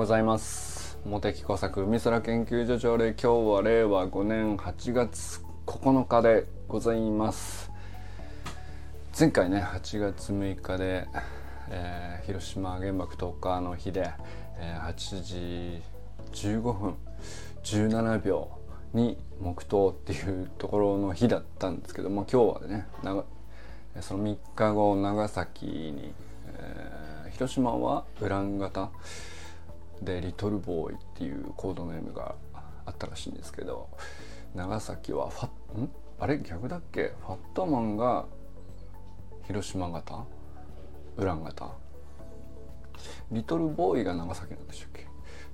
ございます。茂木工作海空研究所長で今日は令和5年8月9日でございます。前回ね8月6日で、えー、広島原爆投下の日で、えー、8時15分17秒に黙祷っていうところの日だったんですけども今日はねその3日後長崎に、えー、広島はウラン型で「リトルボーイ」っていうコードネームがあったらしいんですけど長崎はファん？あれ？逆だっけ？ファットマンが広島型？ウラン型？リトルボーイが長崎なんでしたっけ？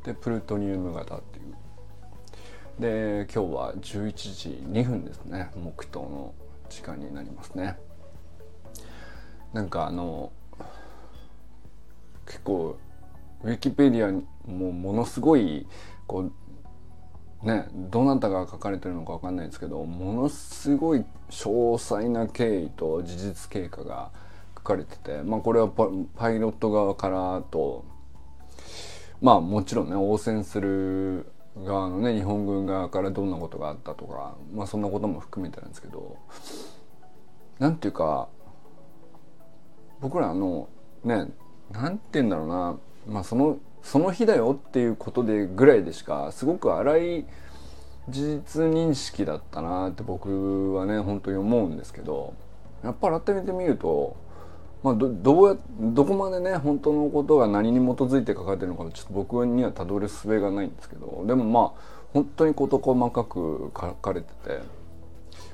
でプルトニウム型っていう。で今日は11時2分ですね。黙祷の時間になりますね。なんかあの結構ウィキペディアにもものすごいこうねどなたが書かれてるのか分かんないですけどものすごい詳細な経緯と事実経過が書かれててまあこれはパイロット側からとまあもちろんね応戦する側のね日本軍側からどんなことがあったとかまあそんなことも含めてなんですけどなんていうか僕らのねなんて言うんだろうなまあそのその日だよっていうことでぐらいでしかすごく荒い事実認識だったなって僕はね本当に思うんですけどやっぱ改めて見ると、まあ、どどうやどこまでね本当のことが何に基づいて書かれてるのかちょっと僕にはたどる術がないんですけどでもまあ本当に事細かく書かれてて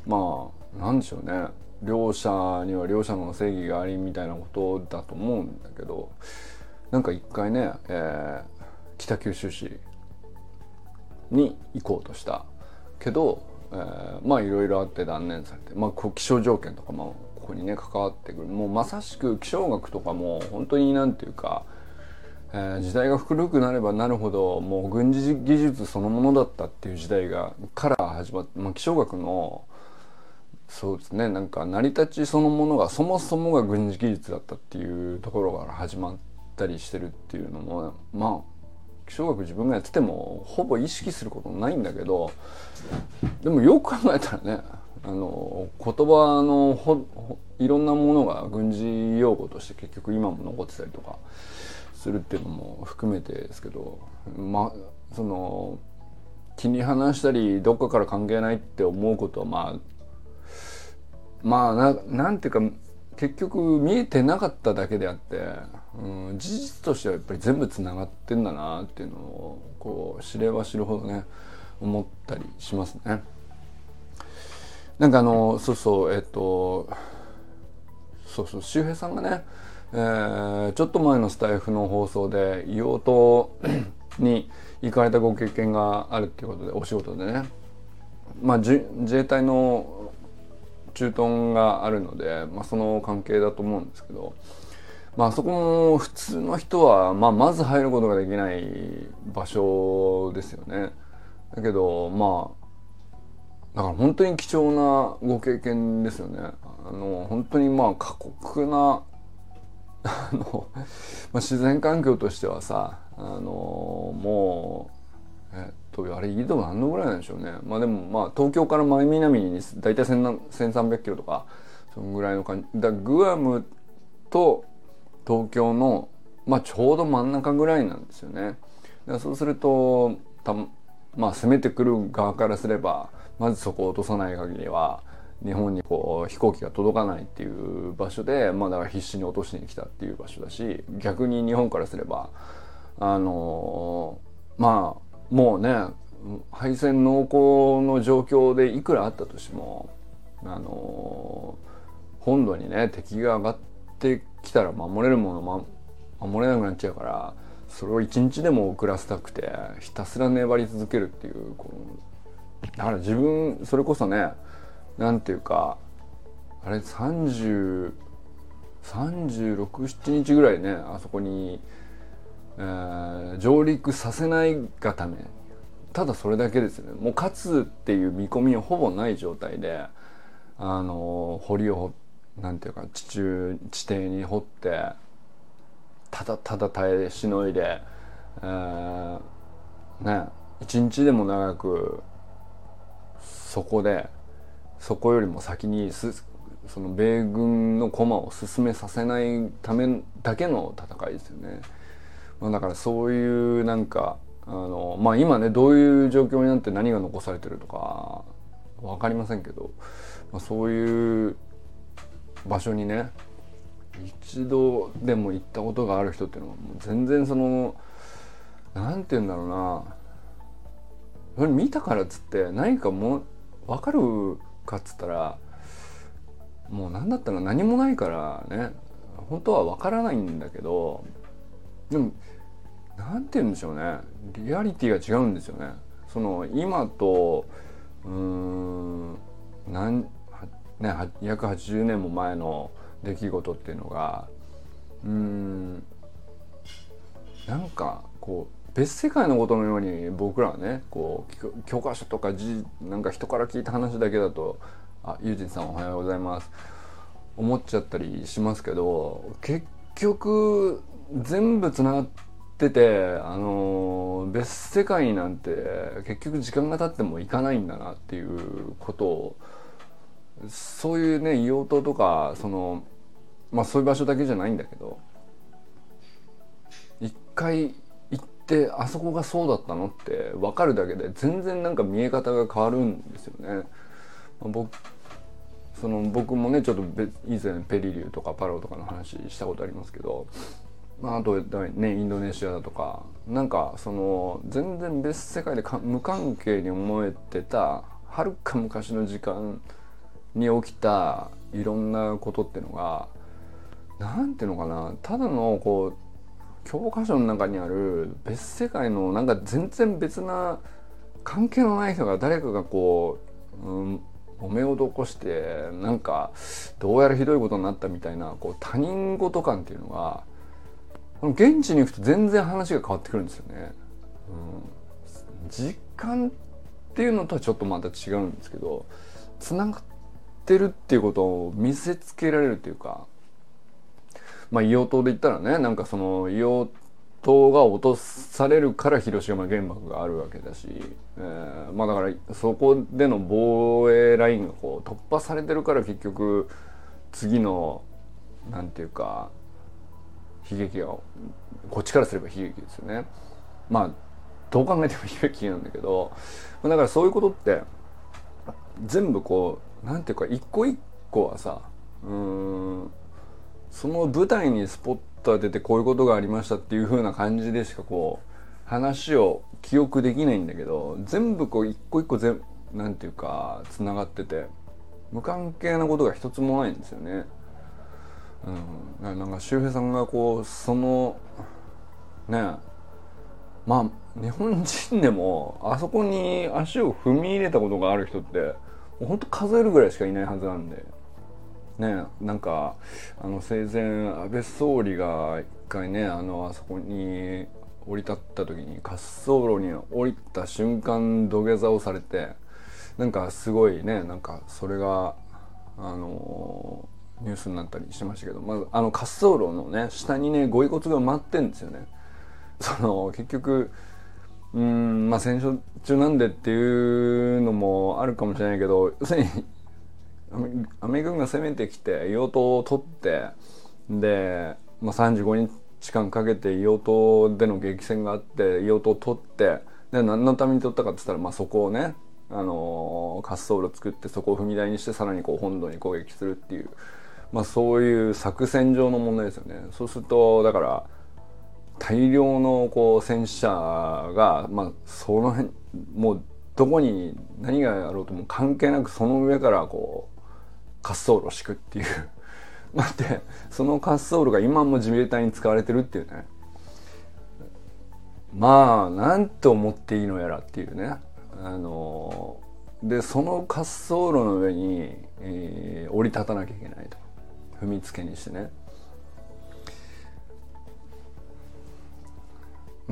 まあなんでしょうね。両者には両者の正義がありみたいなことだと思うんだけどなんか一回ね、えー、北九州市に行こうとしたけど、えー、まあいろいろあって断念されて、まあ、こう気象条件とかもここにね関わってくるもうまさしく気象学とかも本当になんていうか、えー、時代が古くなればなるほどもう軍事技術そのものだったっていう時代がから始まって、まあ、気象学のそうですねなんか成り立ちそのものがそもそもが軍事技術だったっていうところから始まって。ったりしてるっていうのもまあ気象学自分がやっててもほぼ意識することないんだけどでもよく考えたらねあの言葉のほいろんなものが軍事用語として結局今も残ってたりとかするっていうのも含めてですけどまあその気に話したりどっかから関係ないって思うことはまあまあななんていうか結局見えてなかっただけであってうん、事実としてはやっぱり全部つながってんだなっていうのをこう知れば知るほどね思ったりしますね。なんかあのそうそうえっとそうそう周平さんがね、えー、ちょっと前のスタイフの放送で硫黄島に行かれたご経験があるっていうことでお仕事でねまあ自衛隊の駐屯があるので、まあ、その関係だと思うんですけどまあそこも普通の人は、まあ、まず入ることができない場所ですよね。だけどまあだから本当に貴重なご経験ですよね。あの本当にまあ過酷な あの、まあ、自然環境としてはさあのもうえっとあれ緯度何度ぐらいなんでしょうね。まあでもまあ東京から前南に大体1300キロとかそのぐらいの感じ。だグアムと東京の、まあ、ちょうど真ん中ぐらいなんですよね。そうするとたまあ攻めてくる側からすればまずそこを落とさない限りは日本にこう飛行機が届かないっていう場所で、まあ、だから必死に落としに来たっていう場所だし逆に日本からすればあのまあもうね敗戦濃厚の状況でいくらあったとしてもあの本土にね敵が上がって来たら守れるもの、ま、守れなくなっちゃうからそれを一日でも遅らせたくてひたすら粘り続けるっていうこのだから自分それこそねなんていうかあれ30 36,7日ぐらいねあそこに、えー、上陸させないがためただそれだけですよね。もう勝つっていう見込みはほぼない状態であの堀を掘ってなんていうか地中地底に掘ってただただ耐えしのいでえー、ね一日でも長くそこでそこよりも先にすその米軍の駒を進めさせないためだけの戦いですよね。まあ、だからそういうなんかあのまあ今ねどういう状況になって何が残されてるとか分かりませんけど、まあ、そういう場所にね一度でも行ったことがある人っていうのはもう全然その何て言うんだろうなそれ見たからっつって何かも分かるかっつったらもう何だったら何もないからね本当は分からないんだけどでも何て言うんでしょうねリアリティが違うんですよね。その今とうーんね約80年も前の出来事っていうのがうんなんかこう別世界のことのように僕らはねこう教科書とかじなんか人から聞いた話だけだと「あユージンさんおはようございます」思っちゃったりしますけど結局全部つながっててあの別世界なんて結局時間が経ってもいかないんだなっていうことをそういうね硫黄島とかそのまあそういう場所だけじゃないんだけど一回行ってあそこがそうだったのって分かるだけで全然なんか見え方が変わるんですよね。ま僕その僕もねちょっと以前ペリリューとかパロとかの話したことありますけど、まあ、あとねインドネシアだとかなんかその全然別世界で無関係に思えてたはるか昔の時間に起きたいろんなことっていうのが何ていうのかなただのこう教科書の中にある別世界のなんか全然別な関係のない人が誰かがこう、うん、揉め事起こしてなんかどうやらひどいことになったみたいなこう他人事感っていうのが現地に行くと全然話が変わってくるんですよね。うん、実感っていうのとはちょっとまた違うんですけどつながってるっていうことを見せつけられるっていうかまあ硫黄島で言ったらねなんかその硫黄島が落とされるから広島原爆があるわけだし、えー、まあだからそこでの防衛ラインがこう突破されてるから結局次のなんていうか悲劇がこっちからすれば悲劇ですよね。まあどう考えても悲劇なんだけどだからそういうことって全部こうなんていうか一個一個はさうんその舞台にスポット当ててこういうことがありましたっていう風な感じでしかこう話を記憶できないんだけど全部こう一個一個全なんていうかつながってて無関係なことが一つもないんですよね。うん、なんか周平さんがこうそのねまあ日本人でもあそこに足を踏み入れたことがある人ってほんと数えるぐらいしかいないはずなんで。ねなんかあの生前安倍総理が一回ねあのあそこに降り立った時に滑走路に降りた瞬間土下座をされてなんかすごいねなんかそれがあのニュースになったりしましたけど、まずあの滑走路のね下にねご遺骨が埋まってんですよね。その結局うんまあ戦争中なんでっていうのもあるかもしれないけど要するにアメリカ軍が攻めてきて硫黄島を取ってで、まあ、35日間かけて硫黄島での激戦があって硫黄島を取ってで何のために取ったかって言ったら、まあ、そこをね、あのー、滑走路作ってそこを踏み台にしてさらにこう本土に攻撃するっていう、まあ、そういう作戦上の問題ですよね。そうするとだから大量のこう戦死者が、まあ、その辺もうどこに何がやろうとも関係なくその上からこう滑走路を敷くっていう。待ってその滑走路が今も自衛隊に使われてるっていうね。まあなんと思っていいのやらっていうね。あのでその滑走路の上に、えー、降り立たなきゃいけないと。踏みつけにしてね。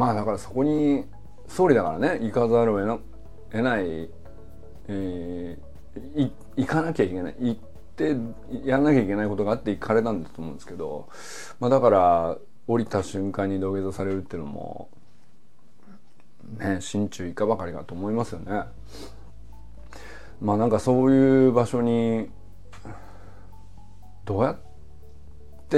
まあだからそこに総理だからね行かざるを得ない、えー、行かなきゃいけない行ってやらなきゃいけないことがあって行かれたんだと思うんですけど、まあ、だから降りた瞬間に土下座されるっていうのもね心中いかばかりかと思いますよね。まあなんかそういう場所にどうやって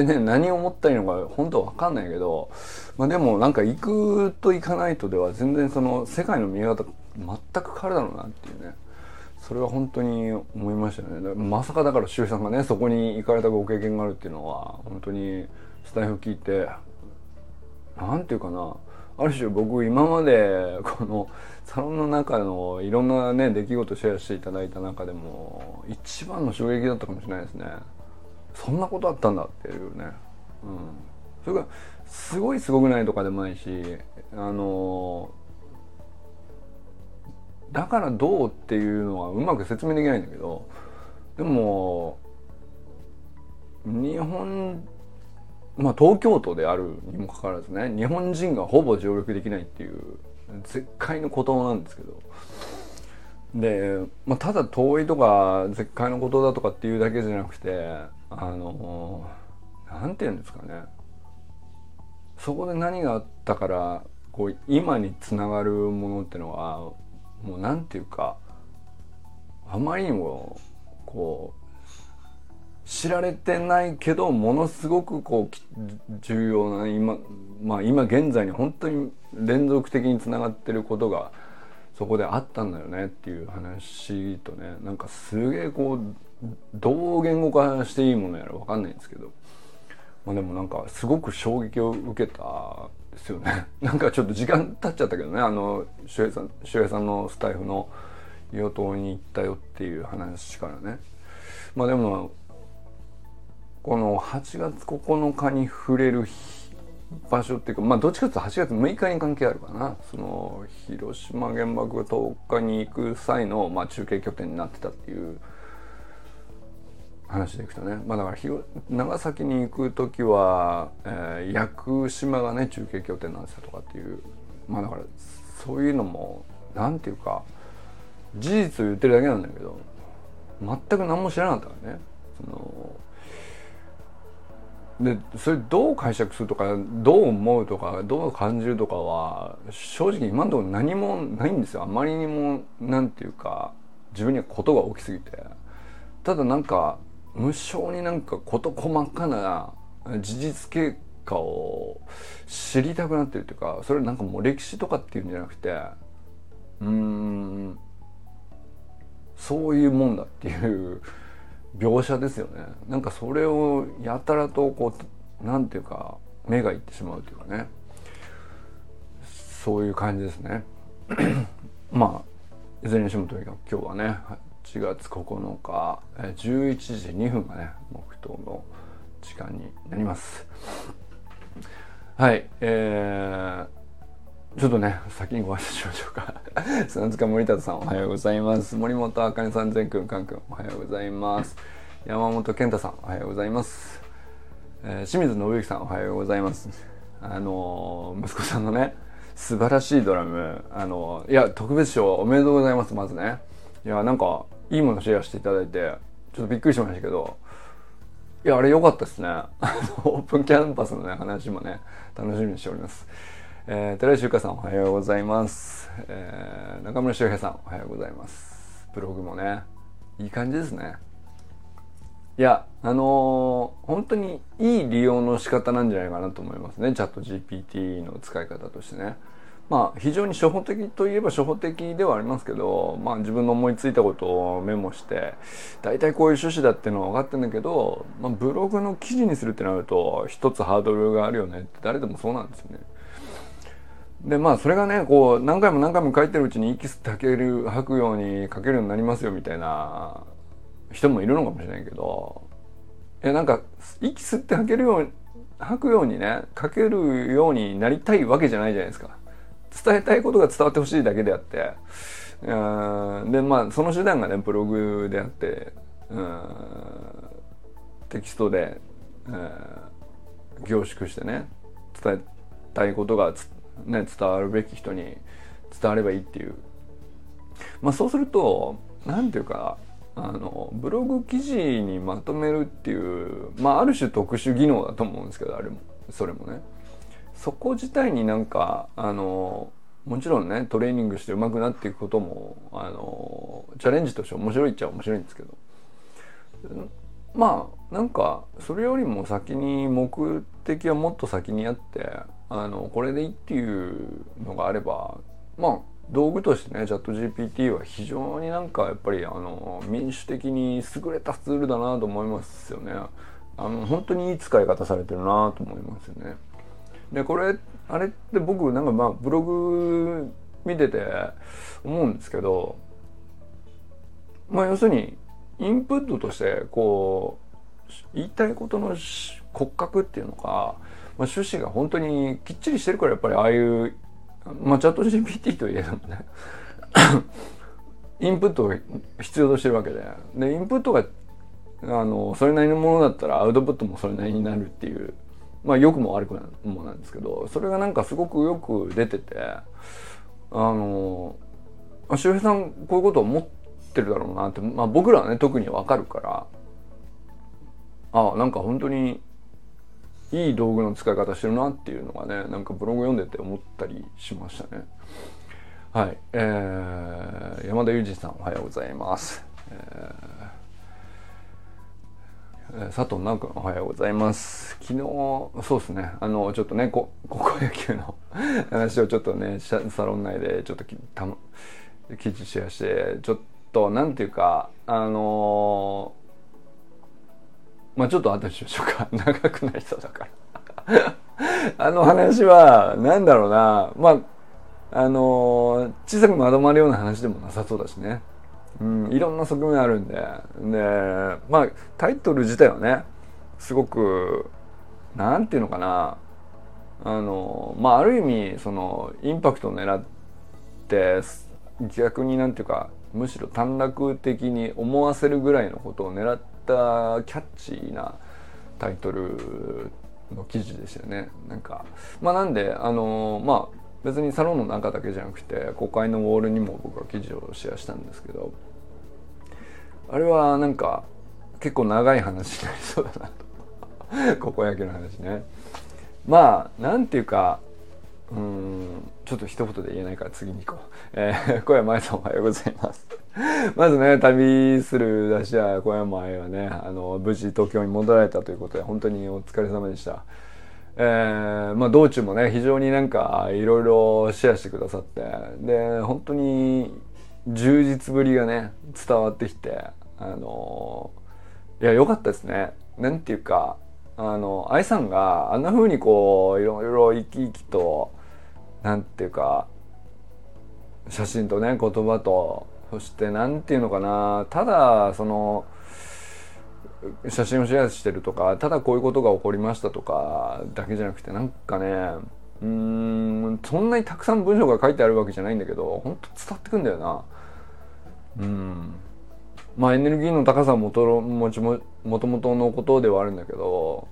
ね何を思ったらいいのか本当わかんないけど、まあ、でもなんか行くと行かないとでは全然その世界の見え方全く変わるだろうなっていうね。それは本当に思いましたね。まさかだから周さんがねそこに行かれたご経験があるっていうのは本当にスタイフ聞いて何て言うかな。ある種僕今までこのサロンの中のいろんなね出来事シェアしていただいた中でも一番の衝撃だったかもしれないですね。そんなことあったんだっていうね、うん、それがすごいすごくないとかでもないしあのだからどうっていうのはうまく説明できないんだけどでも日本まあ東京都であるにもかかわらずね日本人がほぼ上陸できないっていう絶海の孤島なんですけど。で、まあ、ただ遠いとか絶海のことだとかっていうだけじゃなくてあの何て言うんですかね。そこで何があったからこう今につながるものってのはもう何て言うかあまりにもこう知られてないけどものすごくこう重要な今,、まあ、今現在に本当に連続的につながってることがそこであったんだよねっていう話とねなんかすげえこうどう言語化していいものやら分かんないんですけど、まあ、でもなんかすごく衝撃を受けたですよね。なんかちょっと時間経っちゃったけどね。あの周平さん周平さんのスタイフの与党に行ったよっていう話からね。まあでもこの8月9日に触れる場所っていうかまあどっちかというと8月6日に関係あるかな。その広島原爆10日に行く際の、まあ、中継拠点になってたっていう話でいくとね、まあ、だから長崎に行く時は、えー、屋久島がね中継拠点なんですよとかっていう。まあだからそういうのも何て言うか事実を言ってるだけなんだけど全く何も知らなかったからね。そのでそれどう解釈するとかどう思うとかどう感じるとかは正直今のところ何もないんですよ。あまりにも何て言うか自分にはことが起きすぎて。ただなんか無性になんか事細かな事実経過を知りたくなってるっていうかそれなんかもう歴史とかっていうんじゃなくてうんそういうもんだっていう描写ですよね。なんかそれをやたらとこうなんていうか目がいってしまうというかね。そういう感じですね。まあいずれにしてもとにかく今日はね8月9日11時2分がね黙祷の時間になりますはいえーちょっとね、先にご挨拶しましょうか。砂塚森田さんおはようございます。森本あかねさん、全くん、かんくんおはようございます。山本健太さんおはようございます。えー、清水信之さんおはようございます。あのー、息子さんのね、素晴らしいドラム、あのー、いや、特別賞おめでとうございます、まずね。いや、なんか、いいものシェアしていただいて、ちょっとびっくりしましたけど、いや、あれ良かったですね。あの、オープンキャンパスのね、話もね、楽しみにしております。えー、寺石ゆかさんおはようございます、えー、中村修平さんおはようございます。ブログもねいい感じですね。いやあのー、本当にいい利用の仕方なんじゃないかなと思いますね。チャット GPT の使い方としてね。まあ非常に初歩的といえば初歩的ではありますけど、まあ、自分の思いついたことをメモして大体こういう趣旨だっていうのは分かってんだけど、まあ、ブログの記事にするってなると一つハードルがあるよねって誰でもそうなんですよね。でまあそれがねこう何回も何回も書いてるうちに息吸って吐ける吐くように書けるようになりますよみたいな人もいるのかもしれないけどいやなんか息吸って吐けるように吐くようにね書けるようになりたいわけじゃないじゃないですか伝えたいことが伝わってほしいだけであって。うん。でまあその手段がねブログであってうん。テキストで、凝縮してね伝えたいことが伝ね、伝わるべき人に伝わればいいっていう、まあ、そうすると何て言うかあのブログ記事にまとめるっていう、まあ、ある種特殊技能だと思うんですけどあれもそれもね。そこ自体になんかあのもちろんねトレーニングして上手くなっていくこともあのチャレンジとして面白いっちゃ面白いんですけどまあなんかそれよりも先に目的はもっと先にあってあのこれでいいっていうのがあればまあ道具としてねチャット GPT は非常になんかやっぱりあの民主的に優れたツールだなと思いますよね。あの本当にいい使い方されてるなと思いますよね。でこれあれって僕なんかまあブログ見てて思うんですけどまあ要するにインプットとしてこう言いたいことの骨格っていうのか、まあ、趣旨が本当にきっちりしてるからやっぱりああいうまあチャット GPT といえどもね インプットを必要としてるわけででインプットがあのそれなりのものだったらアウトプットもそれなりになるっていうまあ良くも悪くもなんですけどそれがなんかすごくよく出ててあの周平さんこういうこと思ってるだろうなって、まあ、僕らはね特にわかるからあなんか本当にいい道具の使い方してるなっていうのがねなんかブログ読んでて思ったりしましたね。はい、えー、山田裕二さんおはようございます。えー佐藤直君おはようございます。昨日そうですね。あのちょっとね 高校野球の話をちょっとねサロン内でちょっとた記事シェアしてちょっとなんていうかあのまあちょっと後にしましょうか。長くなりそうだから。あの話はなんだろうな。まああの小さくまとまるような話でもなさそうだしね。うん、いろんな側面あるんででまあタイトル自体はねすごくなんていうのかなあのまあある意味そのインパクトを狙って逆になんていうかむしろ短絡的に思わせるぐらいのことを狙ったキャッチーなタイトルの記事ですよね。なんかまあなんであのまあ別にサロンの中だけじゃなくて国会のウォールにも僕は記事をシェアしたんですけどあれはなんか結構長い話になりそうだなと高校野球の話ねまあなんていうかうんちょっと一言で言えないから次に行こう。えー、小山愛さんおはようございます。まずね、旅する出し屋小山愛はね、あの、無事東京に戻られたということで、本当にお疲れ様でした。えー、まあ道中もね、非常になんかいろいろシェアしてくださって、で、本当に充実ぶりがね伝わってきてあのいや良かったですね。なんていうかあの愛さんがあんな風にこういろいろ生き生きとなんていうか写真とね言葉とそしてなんていうのかなただその写真をシェアしてるとかただこういうことが起こりましたとかだけじゃなくてなんかねうんそんなにたくさん文章が書いてあるわけじゃないんだけど本当伝わってくんだよな。うん。まあエネルギーの高さはもともちももともとのことではあるんだけど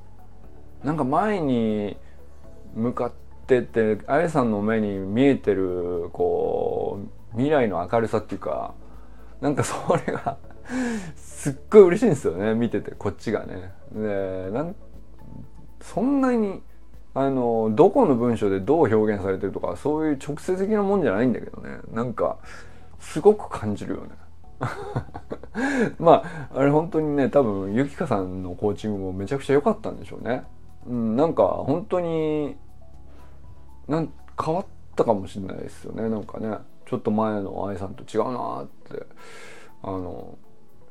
なんか前に向かっててあやさんの目に見えてるこう未来の明るさっていうかなんかそれがすっごい嬉しいんですよね見ててこっちがね。でなんそんなにあのどこの文章でどう表現されてるとかそういう直接的なもんじゃないんだけどねなんかすごく感じるよね まああれ本当にね多分ゆきかさんのコーチングもめちゃくちゃ良かったんでしょうね。うん、なんか本当になん変わったかもしれないですよねなんかねちょっと前の愛さんと違うなってあの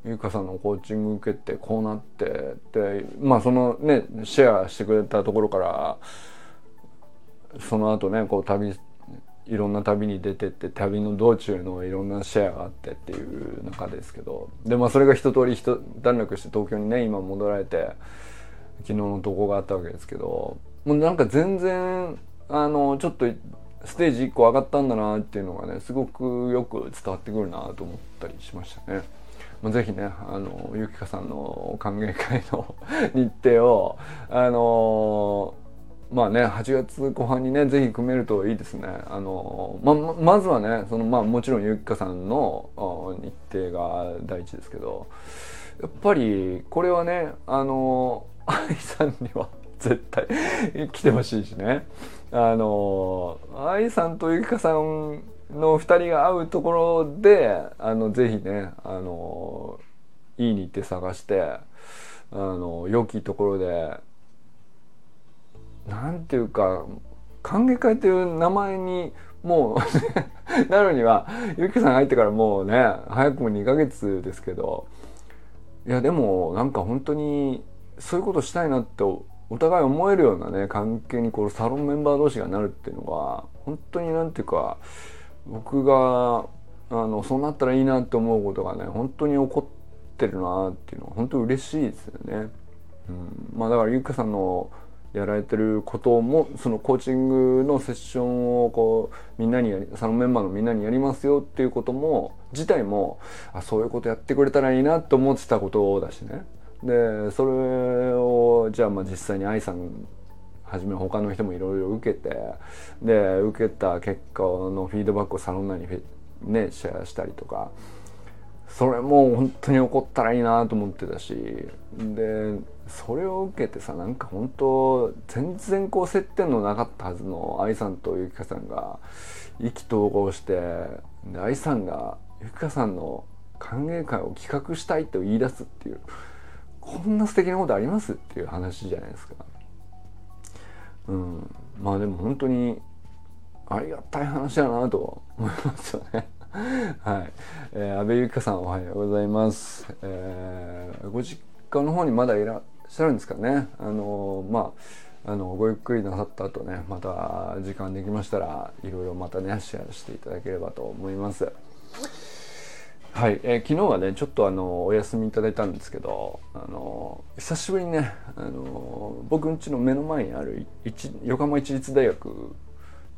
ゆかさんのコーチング受けてこうなってでまあそのねシェアしてくれたところからその後ねこう旅いろんな旅に出てって旅の道中のいろんなシェアがあってっていう中ですけどでまあそれが一通り一段落して東京にね今戻られて昨日の投稿があったわけですけどもうなんか全然あのちょっとステージ1個上がったんだなっていうのがねすごくよく伝わってくるなと思ったりしましたね。まあ、ぜひねあのゆきかさんの歓迎会の日程をあのまあね8月後半にねぜひ組めるといいですね。あのままずはねそのまあもちろんゆきかさんの日程が第一ですけどやっぱりこれはねあの愛さんには 絶対来てほしいしね。あの愛さんとゆきかさんの2人が会うところであのぜひねあのいい日程探してあの良きところでなんていうか歓迎会という名前にもう なのにはゆきさん入ってからもうね早くも2ヶ月ですけどいやでもなんか本当にそういうことしたいなってお互い思えるようなね関係にこうサロンメンバー同士がなるっていうのは本当になんていうか僕があのそうなったらいいなって思うことがね本当に起こってるなっていうのは本当に嬉しいですよね。うん、まあだからゆきかさんのやられてることもそのコーチングのセッションをこうみんなにやりサロンメンバーのみんなにやりますよっていうことも自体もあそういうことやってくれたらいいなと思ってたことだしねでそれをじゃあまあ実際に愛さんはじめ他の人もいろいろ受けてで受けた結果のフィードバックをサロン内にねシェアしたりとかそれも本当に起こったらいいなと思ってたしでそれを受けてさなんか本当全然こう接点のなかったはずの愛さんとゆきかさんが意気投合してで愛さんがゆきかさんの歓迎会を企画したいと言い出すっていうこんな素敵なことありますっていう話じゃないですか。うん、まあでも本当にありがたい話だなと思いますよね。はい、えー、安倍ゆきかさんおはようございます。えー、ご実家の方にまだいらっしてるんですかねあのまああのごゆっくりなさった後ねまた時間できましたらいろいろまたねシェアしていただければと思いますはい、えー、昨日はねちょっとあのお休みいただいたんですけどあの久しぶりにねあの僕ん家の目の前にある横浜市立大学っ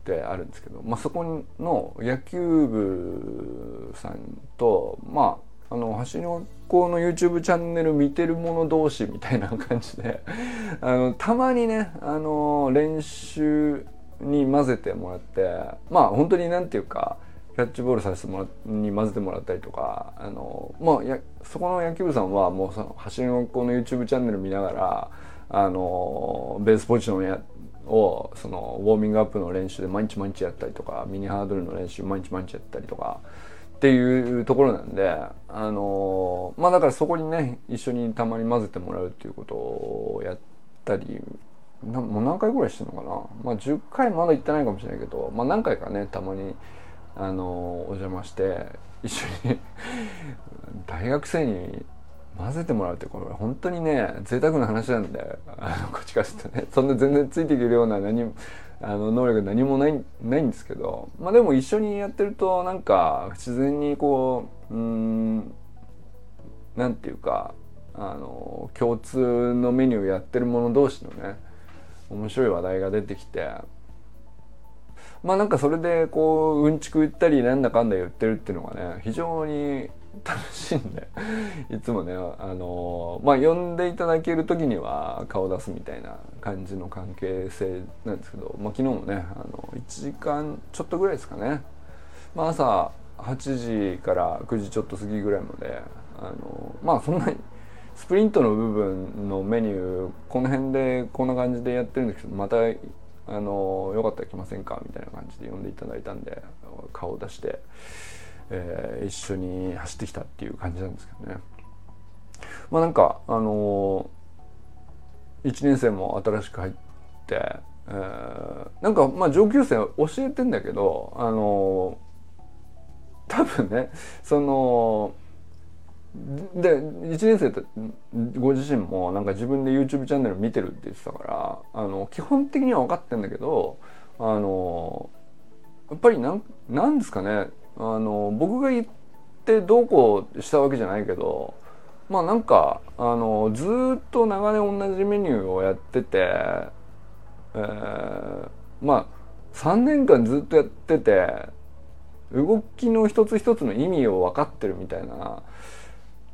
てあるんですけど、まあ、そこの野球部さんとまああの橋の子の YouTube チャンネル見てる者同士みたいな感じで あのたまにねあの練習に混ぜてもらってまあ本当になんていうかキャッチボールさせてもらに混ぜてもらったりとかあのまあやそこの野球部さんはもうその橋の子の YouTube チャンネル見ながらあのベースポジションやをそのウォーミングアップの練習で毎日毎日やったりとかミニハードルの練習毎日毎日やったりとかっていうところなんであのまあだからそこにね一緒にたまに混ぜてもらうっていうことをやったりなもう何回ぐらいしてるのかな？まあ10回まだ行ってないかもしれないけど、まあ、何回かねたまにあのお邪魔して一緒に 大学生に混ぜてもらうってこれ本当にね贅沢な話なんであのこっちからするとねそんな全然ついていけるような何もあの能力何もないないんですけどまあでも一緒にやってるとなんか自然にこううんなんていうかあの共通のメニューやってる者同士のね面白い話題が出てきてまあなんかそれでこううんちく言ったりなんだかんだ言ってるっていうのがね非常に楽しいんで いつもねあのまあ呼んでいただける時には顔出すみたいな感じの関係性なんですけど、まあ、昨日もねあの1時間ちょっとぐらいですかね、まあ、朝8時から9時ちょっと過ぎぐらいまであのまあそんなにスプリントの部分のメニューこの辺でこんな感じでやってるんですけどまたあのよかったら来ませんか？みたいな感じで呼んでいただいたんで顔を出して。えー、一緒に走ってきたっていう感じなんですけどね。まあなんかあのー、1年生も新しく入って、えー、なんかまあ上級生教えてんだけどあのー、多分ねそので1年生ってご自身もなんか自分で YouTube チャンネル見てるって言ってたからあの基本的には分かってんだけどあのやっぱりなんなんですかねあの僕が言ってどうこうしたわけじゃないけどまあなんかあのずっと長年同じメニューをやってて、えー、まあ3年間ずっとやってて動きの一つ一つの意味を分かってるみたいな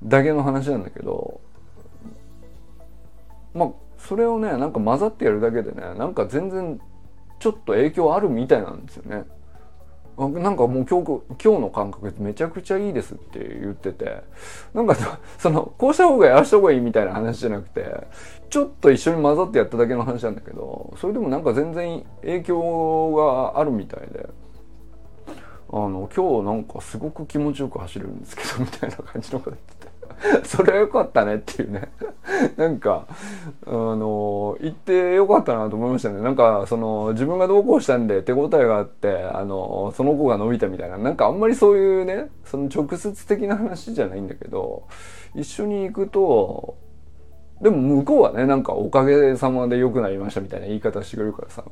だけの話なんだけどまあそれをねなんか混ざってやるだけでねなんか全然ちょっと影響あるみたいなんですよね。なんかもう今日今日の感覚めちゃくちゃいいですって言っててなんか そのこうした方がいいああした方がいいみたいな話じゃなくてちょっと一緒に混ざってやっただけの話なんだけどそれでもなんか全然影響があるみたいであの今日なんかすごく気持ちよく走れるんですけどみたいな感じのこと言ってて。それは良かったねっていうね。なんかあの言って良かったなと思いましたね。なんかその自分がどうこうしたんで手応えがあってあのその子が伸びたみたいな。なんかあんまりそういうねその直接的な話じゃないんだけど一緒に行くとでも向こうはねなんかおかげさまで良くなりましたみたいな言い方してくれるからさ。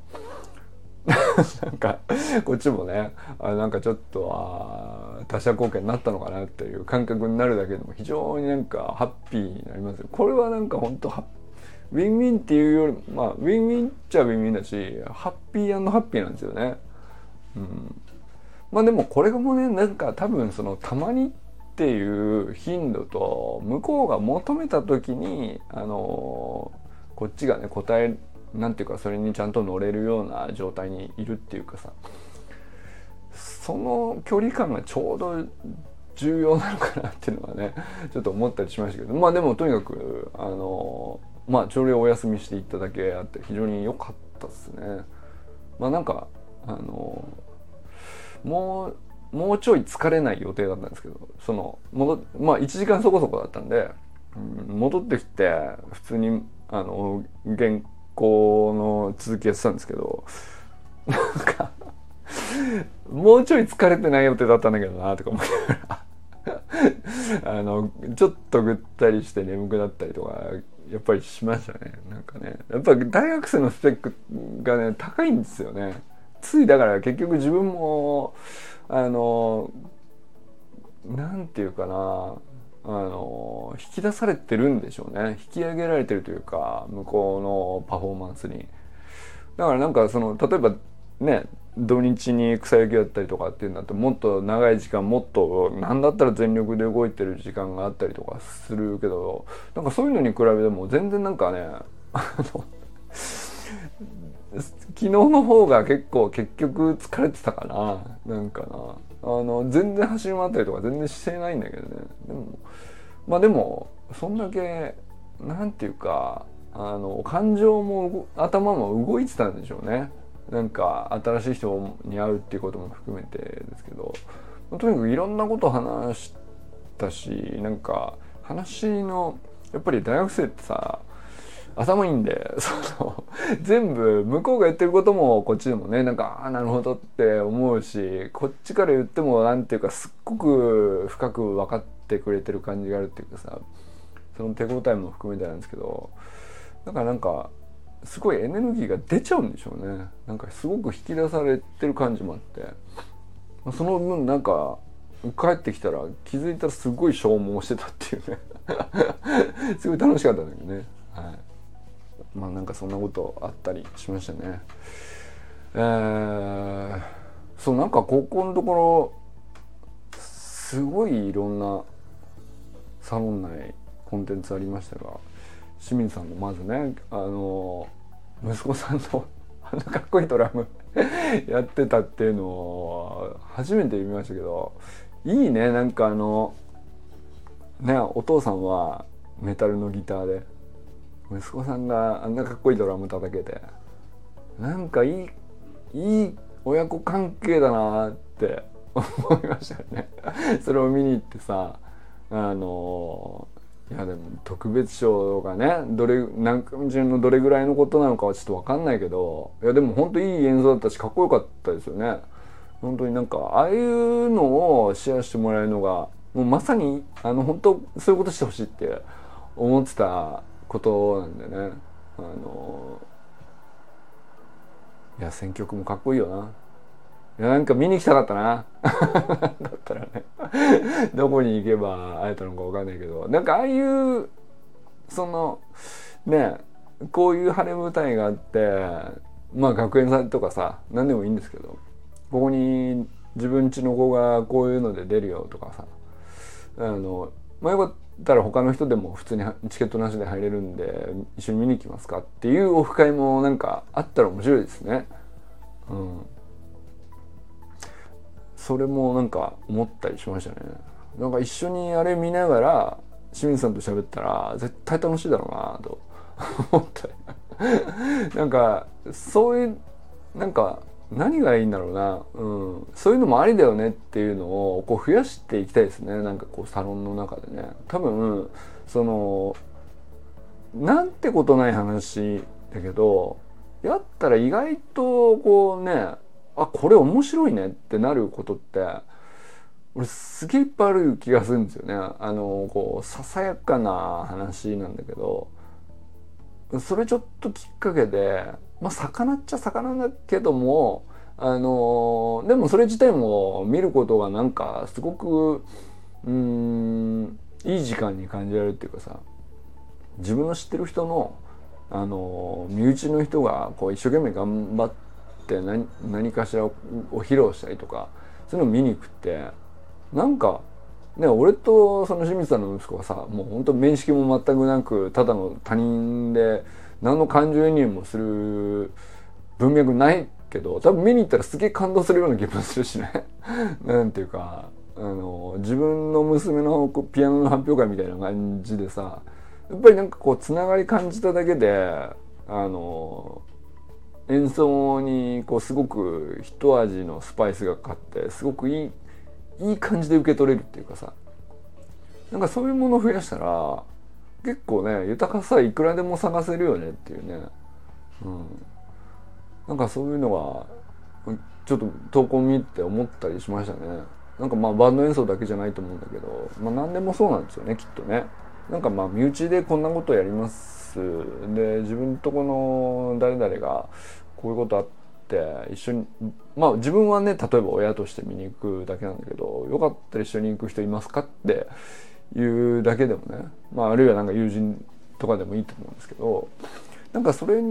なんかこっちもねあなんかちょっとあ他者貢献になったのかなっていう感覚になるだけでも非常になんかハッピーになります。これはなんか本当ウィンウィンっていうよりまあウィンウィンっちゃウィンウィンだしハッピーハッピーなんですよね。うん、まあでもこれもねなんか多分そのたまにっていう頻度と向こうが求めた時にあのこっちがね答えなんていうかそれにちゃんと乗れるような状態にいるっていうかさその距離感がちょうど重要なのかなっていうのはね ちょっと思ったりしましたけどまあでもとにかくあのまあ朝礼お休みしていただけあって非常に良かったですね。まあなんかあのもうもうちょい疲れない予定だったんですけどその戻まあ1時間そこそこだったんで、うん、戻ってきて普通にあの原校の続きやってたんですけどなんかもうちょい疲れてない予定だったんだけどなとか思いながらあのちょっとぐったりして眠くなったりとかやっぱりしましたね。なんかねやっぱ大学生のスペックがね高いんですよね。ついだから結局自分もあのなんていうかなあの引き出されてるんでしょうね。引き上げられてるというか向こうのパフォーマンスに。だからなんかその例えばね土日に草野球やったりとかっていうんだともっと長い時間もっと何だったら全力で動いてる時間があったりとかするけどなんかそういうのに比べても全然なんかね昨日の方が結構結局疲れてたかな。なんかな。あの全然走り回ったりとか全然してないんだけどね。でもまあでもそんだけなんていうかあの感情も頭も動いてたんでしょうね。なんか新しい人に会うっていうことも含めてですけど。とにかくいろんなこと話したしなんか話のやっぱり大学生ってさ頭いいんで その全部向こうが言ってることもこっちでもねなんかああなるほどって思うしこっちから言っても何ていうかすっごく深く分かってくれてる感じがあるっていうかさその手応えも含めてなんですけどだからなんかすごいエネルギーが出ちゃうんでしょうね。なんかすごく引き出されてる感じもあって。その分なんか帰ってきたら気づいたらすごい消耗してたっていうね。すごい楽しかったんだけどね。まあなんかそんなことあったりしましたね。えー、そうなんか高校のところすごいいろんなサロン内コンテンツありましたが清水さんのまずねあの息子さんの あんなかっこいいドラム やってたっていうのを初めて見ましたけどいいねなんかあのねお父さんはメタルのギターで。息子さんがあんなかっこいいドラム叩けてなんかいいいい親子関係だなって 思いましたね。それを見に行ってさあのいやでも特別賞がねどれ何組のどれぐらいのことなのかはちょっと分かんないけどいやでも本当いい演奏だったしかっこよかったですよね。本当になんかああいうのをシェアしてもらえるのがもうまさにあの本当そういうことしてほしいって思ってたことなんでね。あのいや選曲もかっこいいよな。いやなんか見に行きたかったな。だったらね。どこに行けば会えたのか分かんないけど。なんかああいうそのねこういう晴れ舞台があってまあ学園祭とかさ何でもいいんですけどここに自分ちの子がこういうので出るよとかさあのまあよかった。たら他の人でも普通にチケットなしで入れるんで一緒に見に行きますかっていうオフ会もなんかあったら面白いですね。うん、それもなんか思ったりしましたね。なんか一緒にあれ見ながら清水さんと喋ったら絶対楽しいだろうなと思って。なんかそういうなんか何がいいんだろうな、うん、そういうのもありだよねっていうのをこう増やしていきたいですね。なんかこうサロンの中でね。多分そのなんてことない話だけどやったら意外とこうねあこれ面白いねってなることって俺すげえいっぱいある気がするんですよね。あのこうささやかな話なんだけどそれちょっときっかけでまあ魚っちゃ魚だけどもあのでもそれ自体も見ることがなんかすごくうんいい時間に感じられるっていうかさ自分の知ってる人のあの身内の人がこう一生懸命頑張って何何かしらを披露したりとかそういうのを見に行くってなんかね俺とその清水さんの息子はさもう本当面識も全くなくただの他人で何の感情移入もする文脈ないけど多分見に行ったらすげえ感動するような気もするしね。なんていうかあの自分の娘のピアノの発表会みたいな感じでさやっぱりなんかこうつながり感じただけであの演奏にこうすごく一味のスパイスがかかってすごくいいいい感じで受け取れるっていうかさなんかそういうものを増やしたら結構ね豊かさいくらでも探せるよねっていうね、うん、なんかそういうのはちょっと投稿見て思ったりしましたね。なんかまあバンド演奏だけじゃないと思うんだけど、まあ、何でもそうなんですよねきっとね。なんかまあ身内でこんなことやります。で自分とこの誰々がこういうことあって一緒にまあ自分はね例えば親として見に行くだけなんだけどよかったら一緒に行く人いますかっていうだけでもね、まあ、あるいはなんか友人とかでもいいと思うんですけどなんかそれ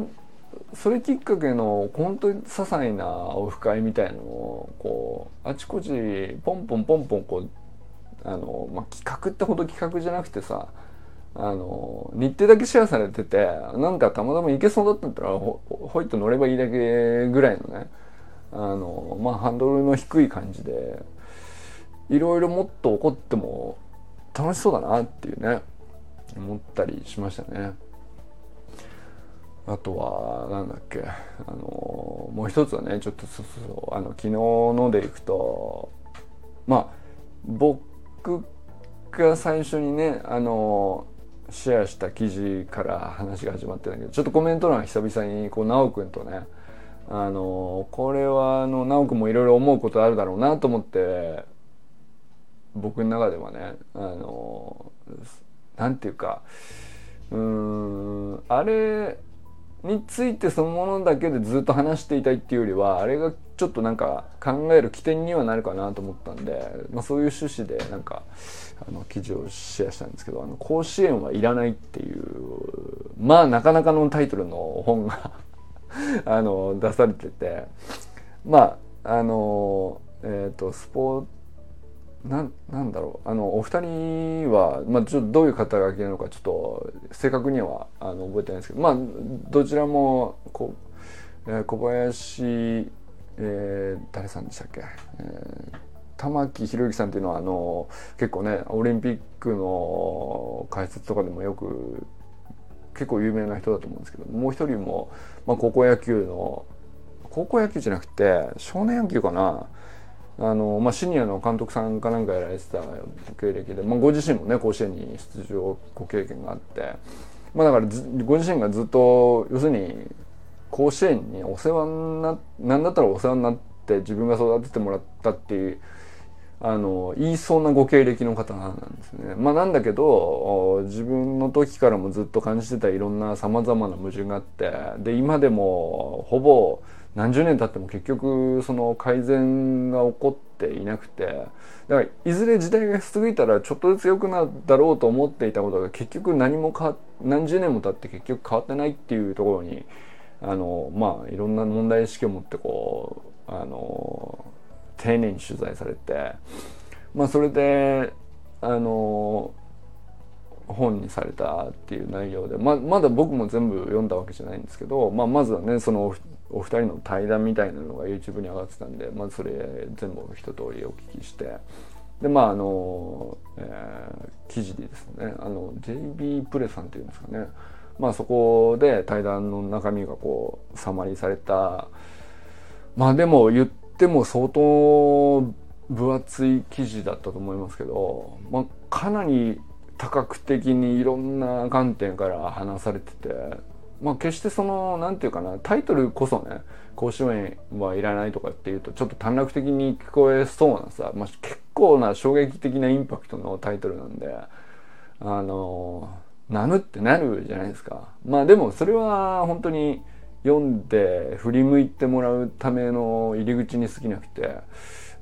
それきっかけの本当に些細なオフ会みたいのをこうあちこちポンポンポンポンこうあの、まあ、企画ってほど企画じゃなくてさあの日程だけシェアされててなんかたまたま行けそうだったんだったらほほいと乗ればいいだけぐらいのねあのまあハンドルの低い感じでいろいろもっと起こっても楽しそうだなっていうね思ったりしましたね。あとはなんだっけあのもう一つはねちょっとそうそうあの昨日のでいくとまあ僕が最初にねあのシェアした記事から話が始まってたけどちょっとコメント欄久々にこう直くんとねあのこれはあの直くんもいろいろ思うことあるだろうなと思って僕の中ではねあのなんていうかうんあれについてそのものだけでずっと話していたいっていうよりはあれがちょっとなんか考える起点にはなるかなと思ったんで、まあ、そういう趣旨でなんかあの記事をシェアしたんですけど「あの甲子園はいらない」っていうまあなかなかのタイトルの本があの出されててまああのえっ、ー、とスポーツななんだろう。あのお二人は、まあ、ちょっとどういう肩書きなのかちょっと正確にはあの覚えてないんですけどまあどちらもこ、えー、小林、えー、誰さんでしたっけ、えー、玉木宏之さんっていうのはあの結構ねオリンピックの解説とかでもよく結構有名な人だと思うんですけどもう一人も、まあ、高校野球の高校野球じゃなくて少年野球かな。あの、まあ、シニアの監督さんかなんかやられてた経歴で、まあ、ご自身もね甲子園に出場ご経験があって、まあ、だからご自身がずっと要するに甲子園にお世話にななんだったらお世話になって自分が育ててもらったっていうあの言いそうなご経歴の方なんですね。まあ、なんだけど自分の時からもずっと感じてたいろんなさまざまな矛盾があってで今でもほぼ何十年経っても結局その改善が起こっていなくてだからいずれ時代が過ぎたらちょっとずつ良くなるだろうと思っていたことが結局何もか何十年も経って結局変わってないっていうところにあのまあいろんな問題意識を持ってこうあの丁寧に取材されてまあそれであの本にされたっていう内容でままだ僕も全部読んだわけじゃないんですけど、まあ、まずはねそのお二人の対談みたいなのが YouTube に上がってたんでまずそれ全部一通りお聞きして。でまああの、えー、記事でですねあの JB プレさんっていうんですかね。まあそこで対談の中身がこうサマリーされた。まあでも言っても相当分厚い記事だったと思いますけど、まあ、かなり多角的にいろんな観点から話されてて、まあ、決してその何て言うかなタイトルこそね甲子園はいらないとかっていうとちょっと短絡的に聞こえそうなさ、まあ、結構な衝撃的なインパクトのタイトルなんであのなむってなるじゃないですか。まあでもそれは本当に読んで振り向いてもらうための入り口に過ぎなくて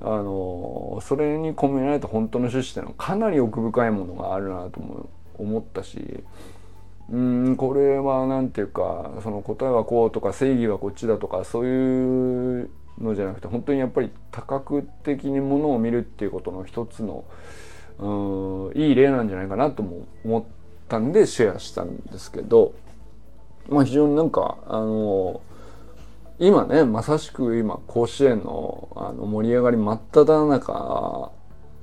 あのそれに込められた本当の趣旨っていうのはかなり奥深いものがあるなと思ったしうんこれは何て言うかその答えはこうとか正義はこっちだとかそういうのじゃなくて本当にやっぱり多角的にものを見るっていうことの一つのうんいい例なんじゃないかなとも思ったんでシェアしたんですけどまあ非常になんかあの今ねまさしく今甲子園のあの盛り上がり真っ只中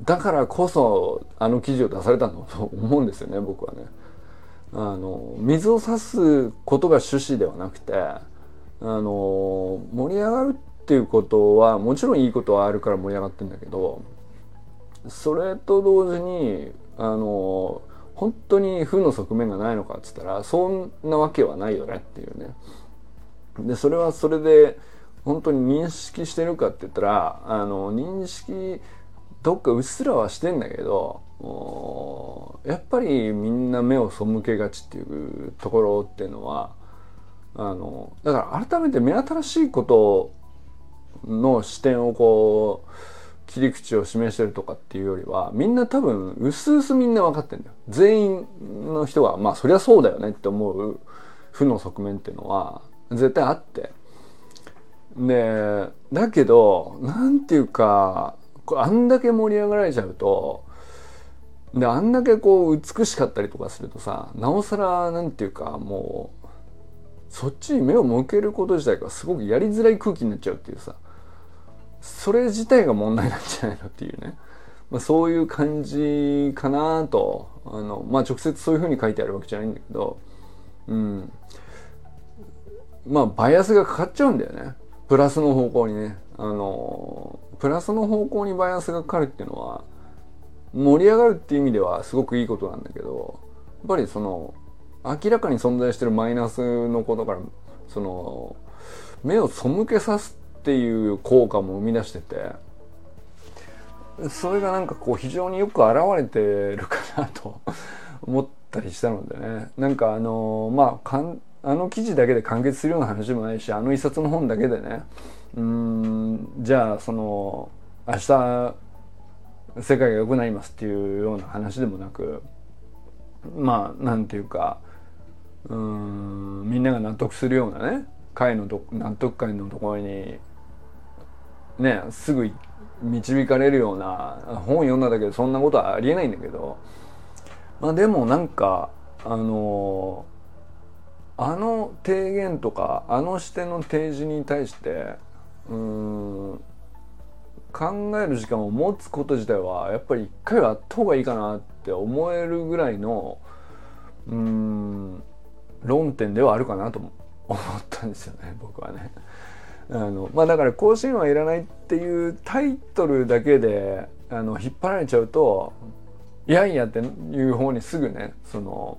だからこそあの記事を出されたんだと思うんですよね僕はね。あの水を差すことが趣旨ではなくてあの盛り上がるっていうことはもちろんいいことはあるから盛り上がってんだけどそれと同時にあの本当に負の側面がないのかっつったらそんなわけはないよねっていうね。でそれはそれで本当に認識してるかって言ったらあの認識どっかうっすらはしてんだけどやっぱりみんな目を背けがちっていうところっていうのはあのだから改めて目新しいことの視点をこう切り口を示してるとかっていうよりはみんな多分うすうすみんな分かってんだよ。全員の人がまあそりゃそうだよねって思う負の側面っていうのは絶対あって。でだけどなんていうかあんだけ盛り上がられちゃうとであんだけこう美しかったりとかするとさなおさらなんていうかもうそっちに目を向けること自体がすごくやりづらい空気になっちゃうっていうさそれ自体が問題なんじゃないのっていうね、まあ、そういう感じかなとあのまあ直接そういうふうに書いてあるわけじゃないんだけどうん。まあバイアスがかかっちゃうんだよね。プラスの方向にね。あのプラスの方向にバイアンスがかかるっていうのは盛り上がるっていう意味ではすごくいいことなんだけどやっぱりその明らかに存在してるマイナスのことからその目を背けさすっていう効果も生み出しててそれがなんかこう非常によく表れてるかなと思ったりしたのでね。なんかあのまああの記事だけで完結するような話でもないしあの一冊の本だけでね。うんじゃあその明日世界が良くなりますっていうような話でもなくまあなんていうかうんみんなが納得するようなね会の納得感のところにねすぐ導かれるような本読んだだけでそんなことはありえないんだけど。まあでもなんかあのあの提言とかあの視点の提示に対してうん考える時間を持つこと自体はやっぱり一回はあった方がいいかなって思えるぐらいのうん論点ではあるかなと思ったんですよね僕はね。あのまあだから甲子園はいらないっていうタイトルだけであの引っ張られちゃうといやいやっていう方にすぐねその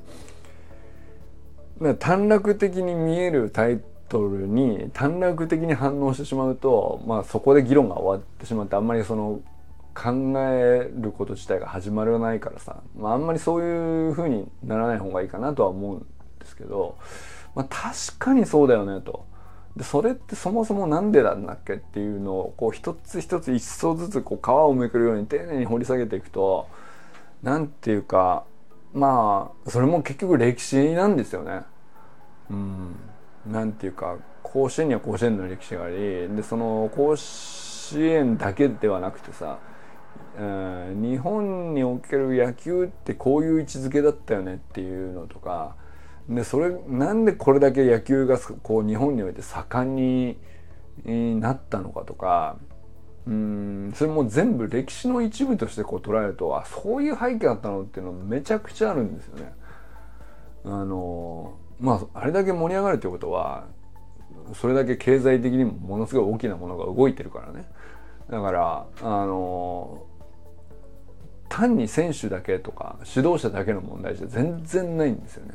短絡的に見えるタイトルに短絡的に反応してしまうと、まあ、そこで議論が終わってしまってあんまりその考えること自体が始まらないからさ、まあ、あんまりそういう風にならない方がいいかなとは思うんですけど、まあ、確かにそうだよねと。でそれってそもそも何でなんだっけっていうのをこう一つ一つ一層ずつこう皮をめくるように丁寧に掘り下げていくと何ていうかまあそれも結局歴史なんですよね。うん、なんていうか甲子園には甲子園の歴史がありでその甲子園だけではなくてさえー、日本における野球ってこういう位置づけだったよねっていうのとかでそれなんでこれだけ野球がこう日本において盛んになったのかとかうんそれも全部歴史の一部としてこう捉えるとあそういう背景あったのっていうのめちゃくちゃあるんですよね。あのまああれだけ盛り上がるということはそれだけ経済的にもものすごい大きなものが動いてるからね。だからあの単に選手だけとか指導者だけの問題じゃ全然ないんですよね。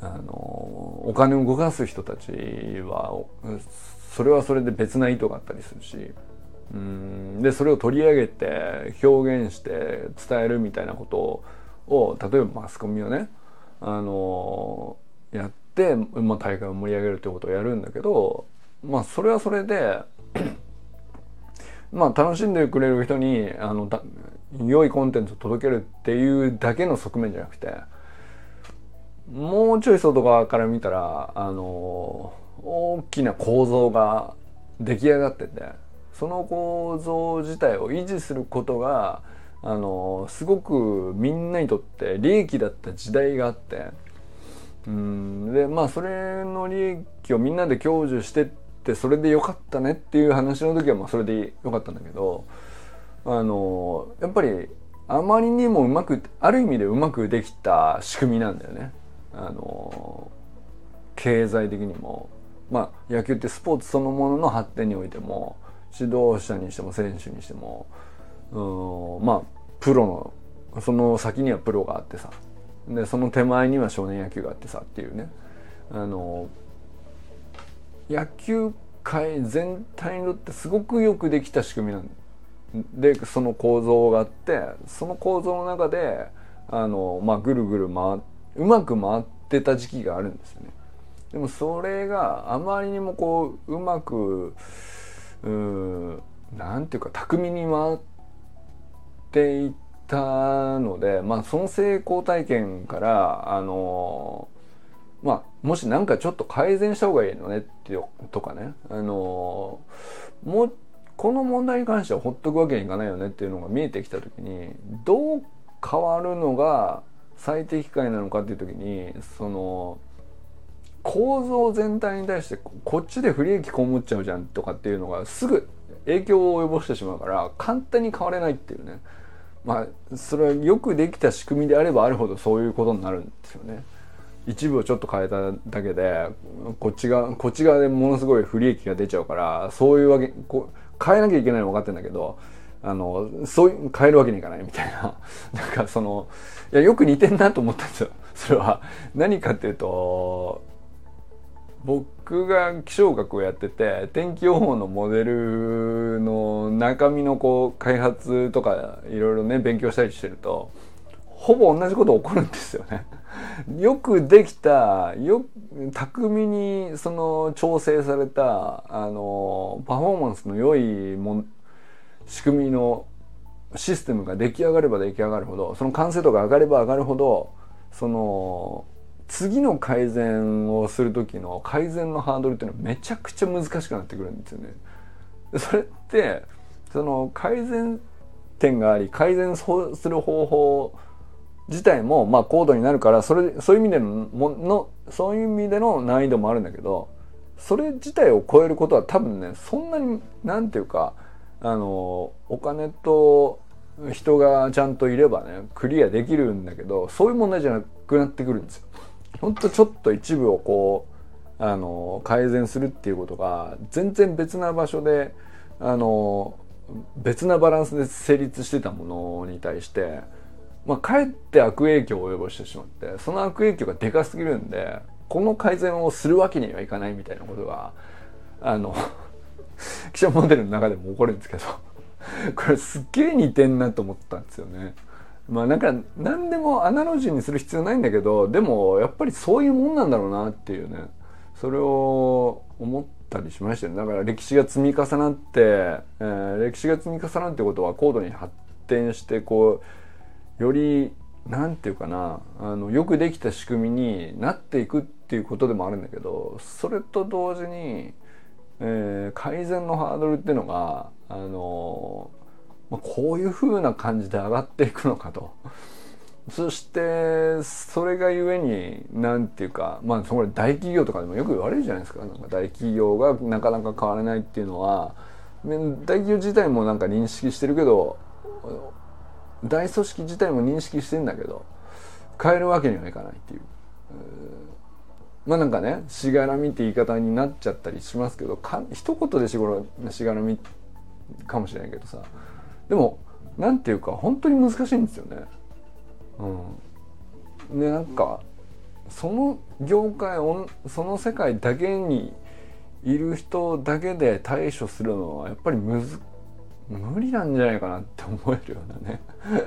あのお金を動かす人たちはそれはそれで別な意図があったりするしうんでそれを取り上げて表現して伝えるみたいなことを例えばマスコミをねあのやって、まあ、大会を盛り上げるということをやるんだけどまあそれはそれで まあ楽しんでくれる人にあの良いコンテンツを届けるっていうだけの側面じゃなくてもうちょい外側から見たらあの大きな構造が出来上がっててその構造自体を維持することがあのすごくみんなにとって利益だった時代があってうん。でまあそれの利益をみんなで享受してってそれでよかったねっていう話の時はまあそれでよかったんだけどあのやっぱりあまりにもうまくある意味でうまくできた仕組みなんだよね。あの経済的にも。まあ野球ってスポーツそのものの発展においても指導者にしても選手にしてもうんまあプロのその先にはプロがあってさ。でその手前には少年野球があってさっていうねあの野球界全体にとってすごくよくできた仕組みなんでその構造があってその構造の中であの、まあ、ぐるぐる回うまく回ってた時期があるんですよね。でもそれがあまりにもこううまくうなんていうか巧みに回っていったので、まあ、その成功体験からあのまあもし何かちょっと改善した方がいいのねってとかねあのもうこの問題に関してはほっとくわけにいかないよねっていうのが見えてきた時にどう変わるのが最適解なのかっていう時にその構造全体に対してこっちで不利益被っちゃうじゃんとかっていうのがすぐ影響を及ぼしてしまうから簡単に変われないっていうね。まあそれはよくできた仕組みであればあるほどそういうことになるんですよね。一部をちょっと変えただけでこっち側こっち側でものすごい不利益が出ちゃうからそういうわけこ変えなきゃいけないの分かってんだけどあのそういう変えるわけにいかないみたいな。なんかそのいやよく似てんなと思ったんですよ。それは。何かっていうと僕が気象学をやってて天気予報のモデルの中身のこう開発とかいろいろね勉強したりしてるとほぼ同じこと起こるんですよね。よくできたよ巧みにその調整されたあのパフォーマンスの良いも仕組みのシステムが出来上がれば出来上がるほどその完成度が上がれば上がるほどその次の改善をする時の改善のハードルっていうのはめちゃくちゃ難しくなってくるんですよね。それってその改善点があり改善する方法自体もまあ高度になるからそれそういう意味でののそういう意味での難易度もあるんだけどそれ自体を超えることは多分ねそんなになんていうかあのお金と人がちゃんといればねクリアできるんだけどそういう問題じゃなくなってくるんですよ。ほんとちょっと一部をこうあの改善するっていうことが全然別な場所であの別なバランスで成立してたものに対して、まあ、かえって悪影響を及ぼしてしまってその悪影響がでかすぎるんでこの改善をするわけにはいかないみたいなことがあの 記者モデルの中でも起こるんですけどこれすっげえ似てんなと思ったんですよね。まあなんか何でもアナロジーにする必要ないんだけどでもやっぱりそういうもんなんだろうなっていうね。それを思ったりしましたね。だから歴史が積み重なって、えー、歴史が積み重なってことは高度に発展してこうより何て言うかなあのよくできた仕組みになっていくっていうことでもあるんだけどそれと同時に、えー、改善のハードルっていうのがあのまあ、こういう風な感じで上がっていくのかと。そしてそれがゆえに何て言うかまあそれ大企業とかでもよく言われるじゃないですかなんか大企業がなかなか変わらないっていうのは大企業自体もなんか認識してるけど大組織自体も認識してんだけど変えるわけにはいかないっていう。まあなんかねしがらみって言い方になっちゃったりしますけどか一言でしごろしがらみかもしれないけどさでも何て言うか本当に難しいんですよね。うん、でなんかその業界その世界だけにいる人だけで対処するのはやっぱりむず無理なんじゃないかなって思えるようなね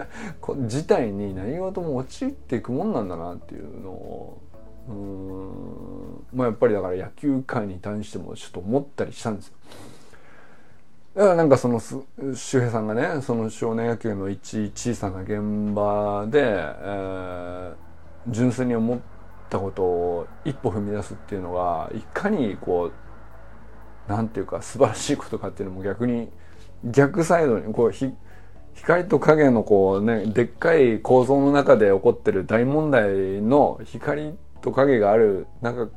事態に何事も陥っていくもんなんだなっていうのをうんまあやっぱりだから野球界に対してもちょっと思ったりしたんですよ。だからなんかその周平さんがねその少年野球の一小さな現場で、えー、純粋に思ったことを一歩踏み出すっていうのがいかにこうなんていうか素晴らしいことかっていうのも逆に逆サイドにこうひ光と影のこうねでっかい構造の中で起こってる大問題の光と影があるなんか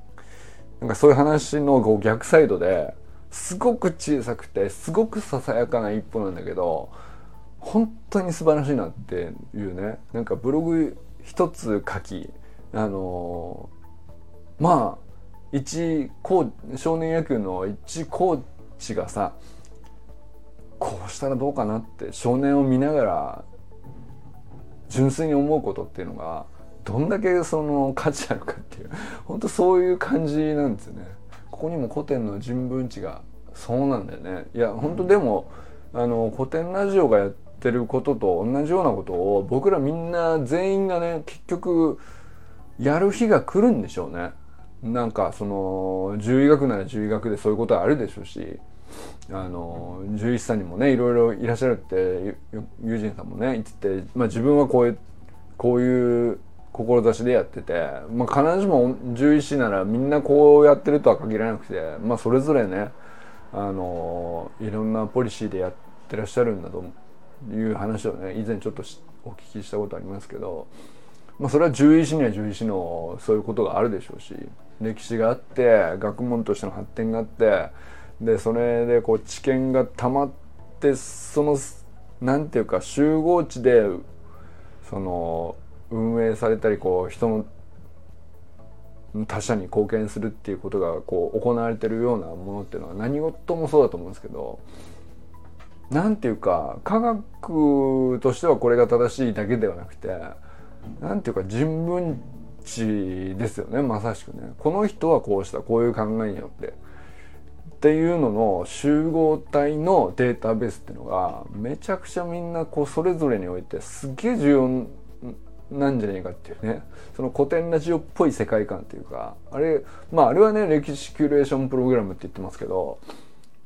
なんかそういう話のこう逆サイドですごく小さくてすごくささやかな一歩なんだけど本当に素晴らしいなっていうねなんかブログ一つ書きあのー、まあ一少年野球の一コーチがさこうしたらどうかなって少年を見ながら純粋に思うことっていうのがどんだけその価値あるかっていう本当そういう感じなんですよね。こにも古典の人文地がそうなんだよね。いや本当でもあの古典ラジオがやってることと同じようなことを僕らみんな全員がね結局やる日が来るんでしょうね。なんかその獣医学なら獣医学でそういうことはあるでしょうしあの獣医師さんにもねいろいろいらっしゃるって友人さんもね言ってて、まあ、自分はこういうこういう志でやってて、まあ、必ずしも獣医師ならみんなこうやってるとは限らなくて、まあ、それぞれねあのいろんなポリシーでやってらっしゃるんだという話をね以前ちょっとお聞きしたことありますけど、まあ、それは獣医師には獣医師のそういうことがあるでしょうし歴史があって学問としての発展があってでそれでこう知見がたまってそのなんていうか集合地でその運営されたりこう人の他者に貢献するっていうことがこう行われてるようなものっていうのは何事もそうだと思うんですけど何ていうか科学としてはこれが正しいだけではなくて何ていうか人文知ですよねまさしくね。この人はこうしたこういう考えによって。っていうのの集合体のデータベースっていうのがめちゃくちゃみんなこうそれぞれにおいてすげえ重要なんじゃねえかっていうね。その古典ラジオっぽい世界観っていうかあれまああれはね歴史キュレーションプログラムって言ってますけど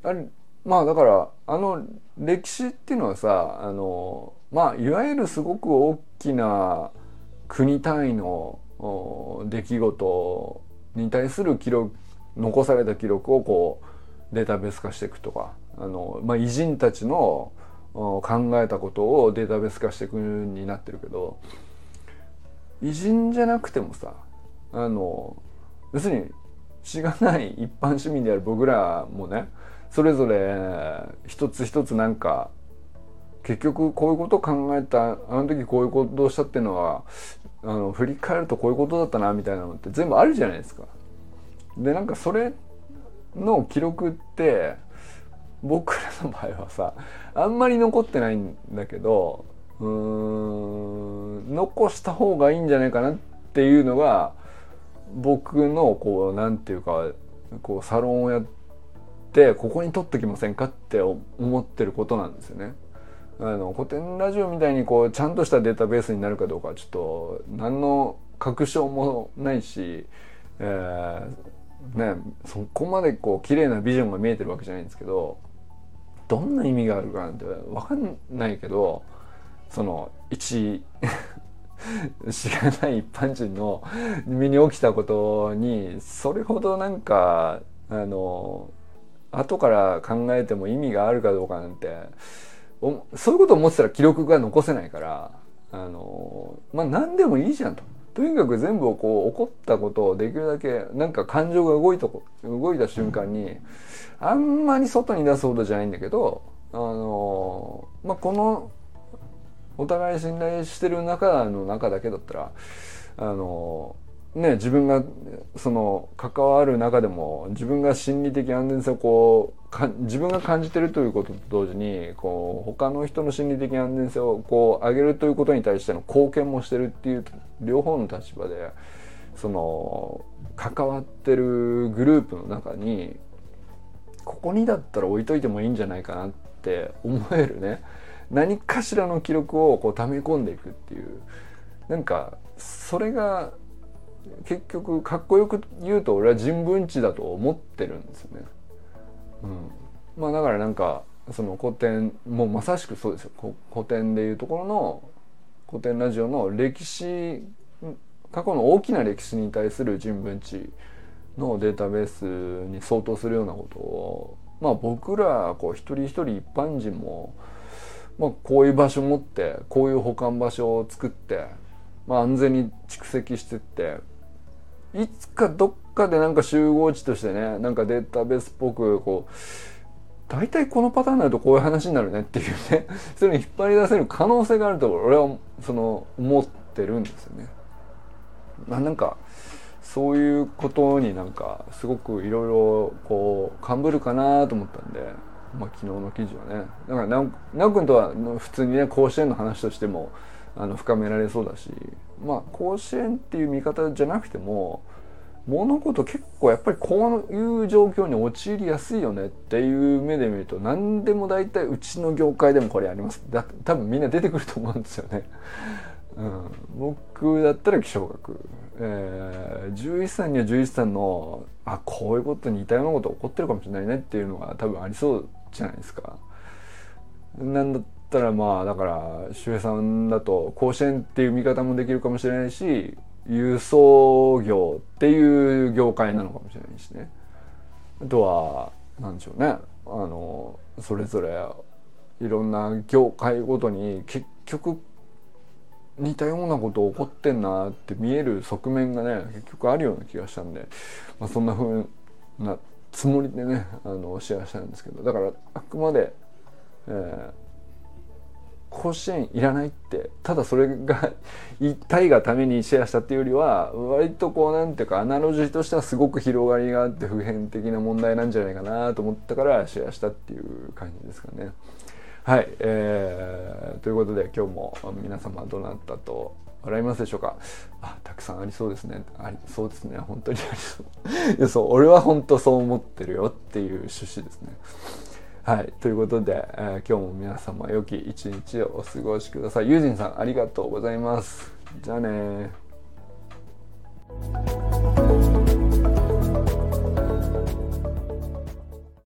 あれまあだからあの歴史っていうのはさあのまあいわゆるすごく大きな国単位の出来事に対する記録残された記録をこうデータベース化していくとかあの、まあ、偉人たちの考えたことをデータベース化していくになってるけど偉人じゃなくてもさあの要するにしがない一般市民である僕らもねそれぞれ一つ一つなんか結局こういうことを考えたあの時こういうことをしたっていうのはあの振り返るとこういうことだったなみたいなのって全部あるじゃないですか。でなんかそれの記録って僕らの場合はさあんまり残ってないんだけどうん残した方がいいんじゃないかなっていうのが僕のこうなんていうかこうサロンをやってここに取っときませんかって思ってることなんですよね。あの古典ラジオみたいにこうちゃんとしたデータベースになるかどうかちょっと何の確証もないし、えー、ね、そこまでこう綺麗なビジョンが見えてるわけじゃないんですけどどんな意味があるかなんて分かんないけどその一知らない一般人の身に起きたことにそれほどなんかあの後から考えても意味があるかどうかなんてそういうことを思ってたら記録が残せないからあのまあ何でもいいじゃんと。とにかく全部こう起こったことをできるだけなんか感情が動いた動いた瞬間にあんまり外に出すほどじゃないんだけどあのまあこのお互い信頼してる中の中だけだったらあのね自分がその関わる中でも自分が心理的安全性をこうか自分が感じてるということと同時にこう他の人の心理的安全性をこう上げるということに対しての貢献もしてるっていう両方の立場でその関わってるグループの中にここにだったら置いといてもいいんじゃないかなって思えるね。何かしらの記録をこう溜め込んでいくっていうなんかそれが結局かっこよく言うと俺は人文知だと思ってるんですよね。うん、まあだからなんかその古典もうまさしくそうですよ古典でいうところの古典ラジオの歴史過去の大きな歴史に対する人文知のデータベースに相当するようなことをまあ僕らこう一人一人一般人も、まあ、こういう場所持ってこういう保管場所を作って、まあ、安全に蓄積してっていつかどっかでなんか集合値としてねなんかデータベースっぽくこう大体このパターンになるとこういう話になるねっていうね それに引っ張り出せる可能性があると俺はその思ってるんですよね。まあ、なんかそういうことになんかすごくいろいろこう勘ぶるかなと思ったんで、まあ、昨日の記事はね。だからなおくんとは普通にね甲子園の話としてもあの深められそうだしまあ甲子園っていう見方じゃなくても物事結構やっぱりこういう状況に陥りやすいよねっていう目で見ると何でも大体うちの業界でもこれあります。だ多分みんな出てくると思うんですよね。うん、僕だったら気象学、えー、11歳には11歳のあこういうことに似たようなこと起こってるかもしれないねっていうのが多分ありそうじゃないですか。なんだったらまあだから周平さんだと甲子園っていう見方もできるかもしれないし輸送業っていう業界なのかもしれないしねあとは何でしょうねあのそれぞれいろんな業界ごとに結局似たようなこと起こってんなって見える側面がね結局あるような気がしたんで、まあ、そんな風なつもりでねあのシェアしたんですけどだからあくまで、えー甲子園いらないってただそれが一体がためにシェアしたっていうよりは割とこうなんていうかアナロジーとしてはすごく広がりがあって普遍的な問題なんじゃないかなと思ったからシェアしたっていう感じですかね。はい、えー、ということで今日も皆様どなたと笑いますでしょうか？あたくさんありそうですねありそうですね本当にありそう いやそう俺は本当そう思ってるよっていう趣旨ですね。はい。ということで、えー、今日も皆様良き一日をお過ごしください。ユージンさんありがとうございます。じゃあね